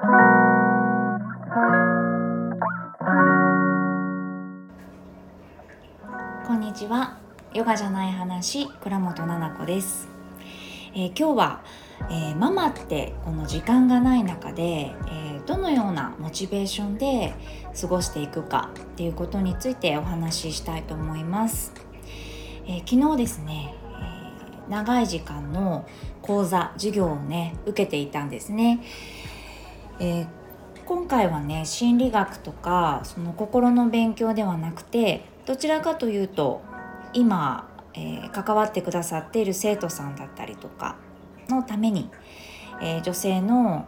こんにちは。ヨガじゃない話倉本々子です、えー、今日は、えー、ママってこの時間がない中で、えー、どのようなモチベーションで過ごしていくかっていうことについてお話ししたいと思います、え昨日ですね、長い時間の講座授業をね受けていたんですね、え今回はね心理学とかその心の勉強ではなくてどちらかというと今、えー、関わってくださっている生徒さんだったりとかのために、えー、女性の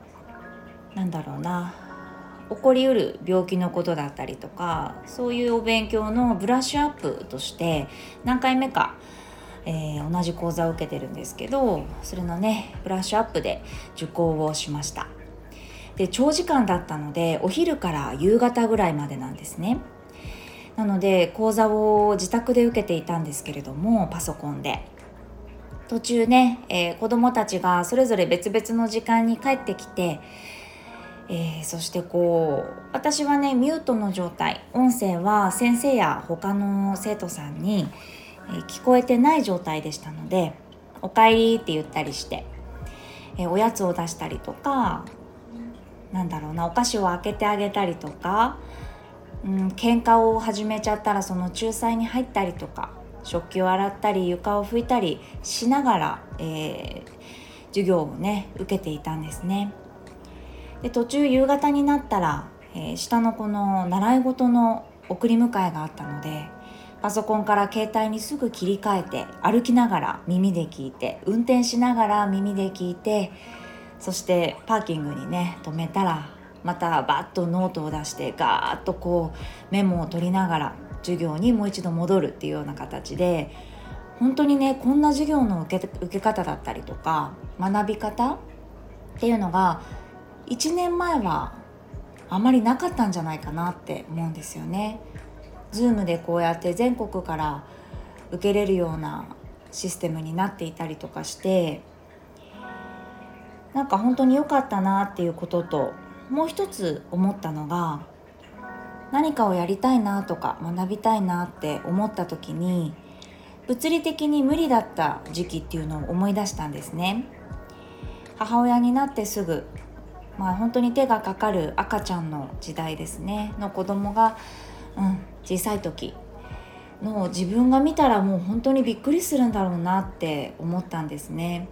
なんだろうな起こりうる病気のことだったりとかそういうお勉強のブラッシュアップとして何回目か、えー、同じ講座を受けてるんですけどそれのねブラッシュアップで受講をしました。で長時間だったのでお昼から夕方ぐらいまでなんですね。なので講座を自宅で受けていたんですけれどもパソコンで。途中ね、えー、子どもたちがそれぞれ別々の時間に帰ってきて、えー、そしてこう私はねミュートの状態。音声は先生や他の生徒さんに、聞こえてない状態でしたので「おかえり」って言ったりして、えおやつを出したりとかなんだろうなお菓子を開けてあげたりとかうん、喧嘩を始めちゃったらその仲裁に入ったりとか食器を洗ったり床を拭いたりしながら、えー、授業をね受けていたんですね。で途中夕方になったら、えー、下の子の習い事の送り迎えがあったのでパソコンから携帯にすぐ切り替えて歩きながら耳で聞いて運転しながら耳で聞いてそしてパーキングにね止めたらまたバッとノートを出してガーッとこうメモを取りながら授業にもう一度戻るっていうような形で本当にねこんな授業の受け受け方だったりとか学び方っていうのが1年前はあまりなかったんじゃないかなって思うんですよね。Zoom でこうやって全国から受けれるようなシステムになっていたりとかしてなんか本当に良かったなっていうことともう一つ思ったのが何かをやりたいなとか学びたいなって思った時に物理的に無理だった時期っていうのを思い出したんですね。母親になってすぐまあ本当に手がかかる赤ちゃんの時代ですね。の子供が、うん、小さい時の自分が見たらもう本当にびっくりするんだろうなって思ったんですね。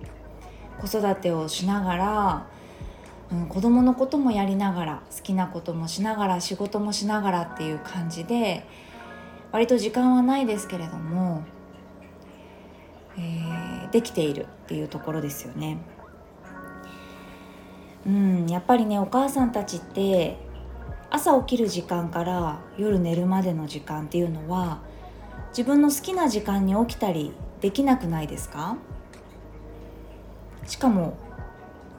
子育てをしながらうん、子供のこともやりながら好きなこともしながら仕事もしながらっていう感じで割と時間はないですけれども、えー、できているっていうところですよね。うん、やっぱりねお母さんたちって朝起きる時間から夜寝るまでの時間っていうのは自分の好きな時間に起きたりできなくないですか？しかも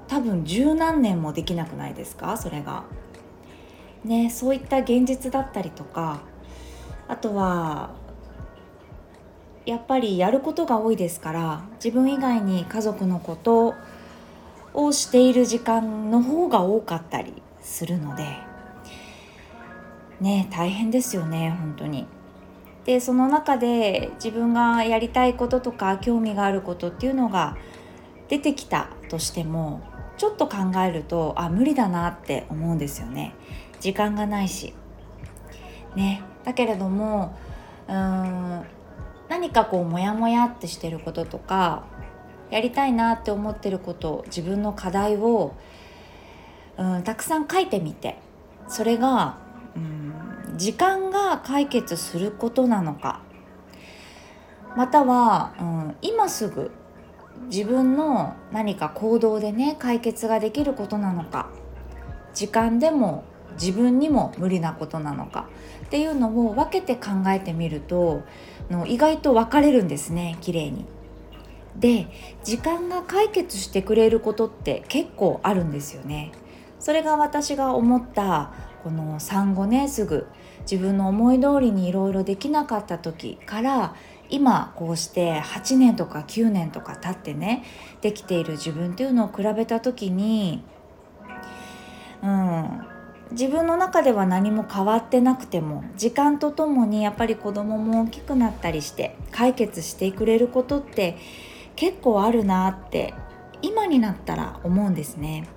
多分十何年もできなくないですか？それが。ねそういった現実だったりとかあとはやっぱりやることが多いですから自分以外に家族のことをしている時間の方が多かったりするのでね大変ですよね本当に。でその中で自分がやりたいこととか興味があることっていうのが出てきたとしてもちょっと考えるとあ無理だなって思うんですよね。時間がないし。ね。だけれどもうーん何かこうモヤモヤってしてることとかやりたいなって思ってること自分の課題をうんたくさん書いてみて。それがうん時間が解決することなのか。または、うん、今すぐ自分の何か行動でね解決ができることなのか時間でも自分にも無理なことなのかっていうのを分けて考えてみるとの意外と分かれるんですね綺麗に。で時間が解決してくれることって結構あるんですよね。それが私が思ったこの産後ねすぐ自分の思い通りにいろいろできなかった時から今こうして8年とか9年とか経ってねできている自分っていうのを比べた時にうん自分の中では何も変わってなくても時間とともにやっぱり子供も大きくなったりして解決してくれることって結構あるなって今になったら思うんですね。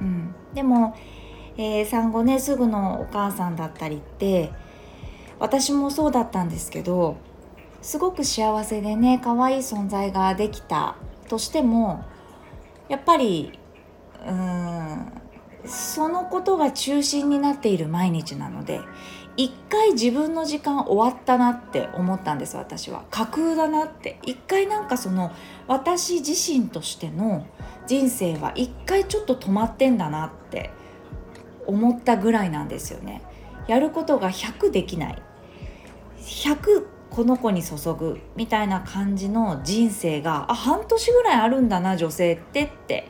うん、でも、えー、産後ねすぐのお母さんだったりって私もそうだったんですけどすごく幸せでね可愛い存在ができた。としてもやっぱりうーんそのことが中心になっている毎日なので一回自分の時間終わったなって思ったんです私は。架空だなって。一回なんかその私自身としての人生は一回ちょっと止まってんだなって思ったぐらいなんですよね。やることが100できない。100この子に注ぐみたいな感じの人生があ半年ぐらいあるんだな女性ってって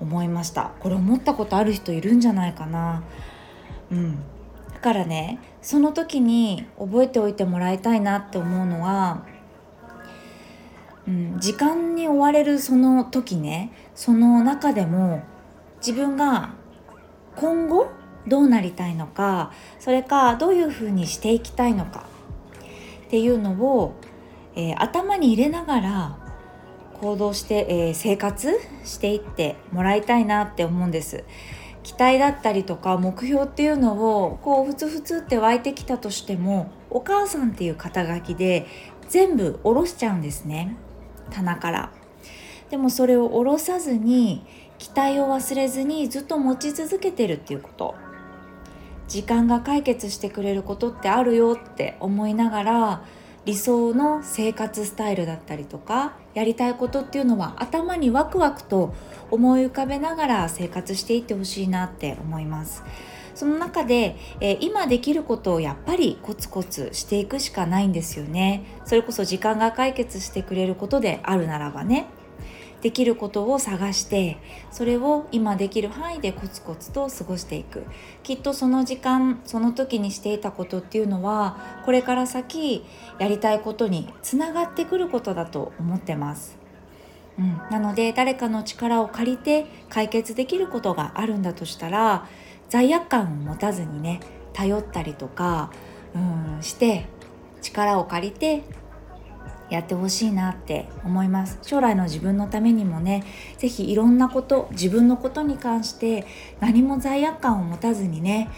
思いました。これ思ったことある人いるんじゃないかな。うん。だからねその時に覚えておいてもらいたいなって思うのは、うん、時間に追われるその時ねその中でも自分が今後どうなりたいのかそれかどういうふうにしていきたいのかっていうのを、えー、頭に入れながら行動して、えー、生活していってもらいたいなって思うんです。期待だったりとか目標っていうのをこうふつふつって湧いてきたとしてもお母さんっていう肩書きで全部下ろしちゃうんですね。棚から。でもそれを下ろさずに期待を忘れずにずっと持ち続けてるっていうこと。時間が解決してくれることってあるよって思いながら理想の生活スタイルだったりとかやりたいことっていうのは頭にワクワクと思い浮かべながら生活していってほしいなって思います。その中で、えー、今できることをやっぱりコツコツしていくしかないんですよね。それこそ時間が解決してくれることであるならばね。できることを探してそれを今できる範囲でコツコツと過ごしていくきっとその時間その時にしていたことっていうのはこれから先やりたいことにつながってくることだと思ってます。うん、なので誰かの力を借りて解決できることがあるんだとしたら罪悪感を持たずにね頼ったりとか、うん、して力を借りてやってほしいなって思います将来の自分のためにもね是非いろんなこと自分のことに関して何も罪悪感を持たずにね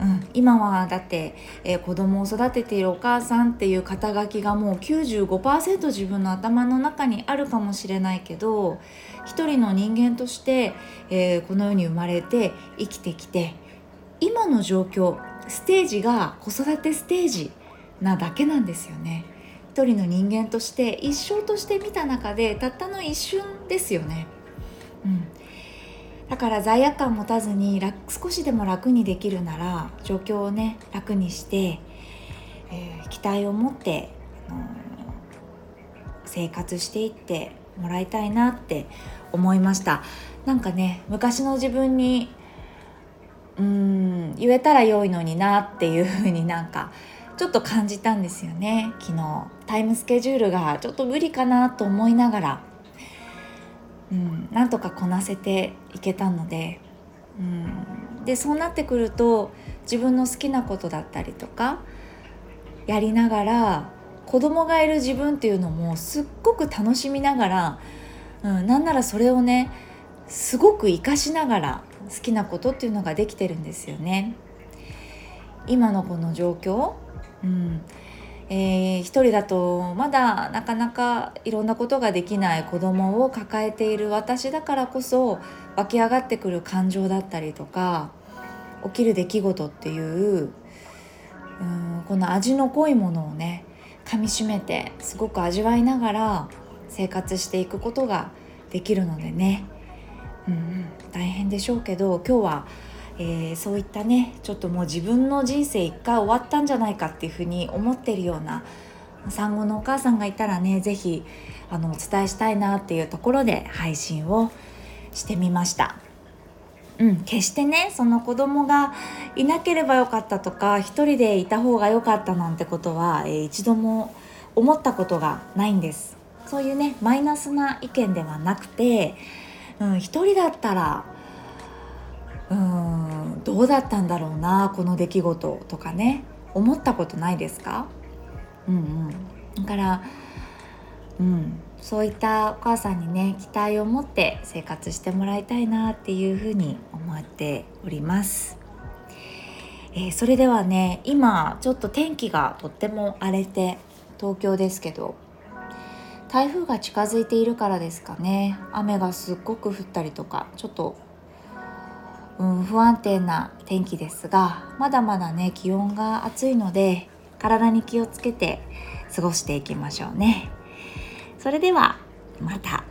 うん、今はだって、えー、子供を育てているお母さんっていう肩書きがもう95%自分の頭の中にあるかもしれないけど一人の人間として、えー、この世に生まれて生きてきて今の状況ステージが子育てステージなだけなんですよね。一人の人間として一生として見た中でたったの一瞬ですよね。うん、だから罪悪感持たずに少しでも楽にできるなら状況をね楽にして、えー、期待を持って、うん、生活していってもらいたいなって思いましたなんかね昔の自分にうん言えたら良いのになっていうふうになんかちょっと感じたんですよね。昨日。タイムスケジュールがちょっと無理かなと思いながら、うん、なんとかこなせていけたので、うん、でそうなってくると自分の好きなことだったりとかやりながら子供がいる自分っていうのもすっごく楽しみながら、うん、なんならそれをねすごく活かしながら好きなことっていうのができてるんですよね。今のこの状況うん。えー、一人だとまだなかなかいろんなことができない子供を抱えている私だからこそ湧き上がってくる感情だったりとか起きる出来事っていううんこの味の濃いものをね噛みしめてすごく味わいながら生活していくことができるのでね、うん、大変でしょうけど今日はえー、そういったねちょっともう自分の人生一回終わったんじゃないかっていうふうに思ってるような産後のお母さんがいたらね是非お伝えしたいなっていうところで配信をしてみました。うん、決してねその子供がいなければよかったとか一人でいた方が良かったなんてことは、えー、一度も思ったことがないんですそういうねマイナスな意見ではなくて、うん、一人だったらうんどうだったんだろうなこの出来事とかね。思ったことないですか？うんうん。だからうんそういったお母さんにね期待を持って生活してもらいたいなっていうふうに思っております。えー、それではね今ちょっと天気がとっても荒れて東京ですけど台風が近づいているからですかね。雨がすっごく降ったりとかちょっと、うん、不安定な天気ですがまだまだね気温が暑いので体に気をつけて過ごしていきましょうね。それではまた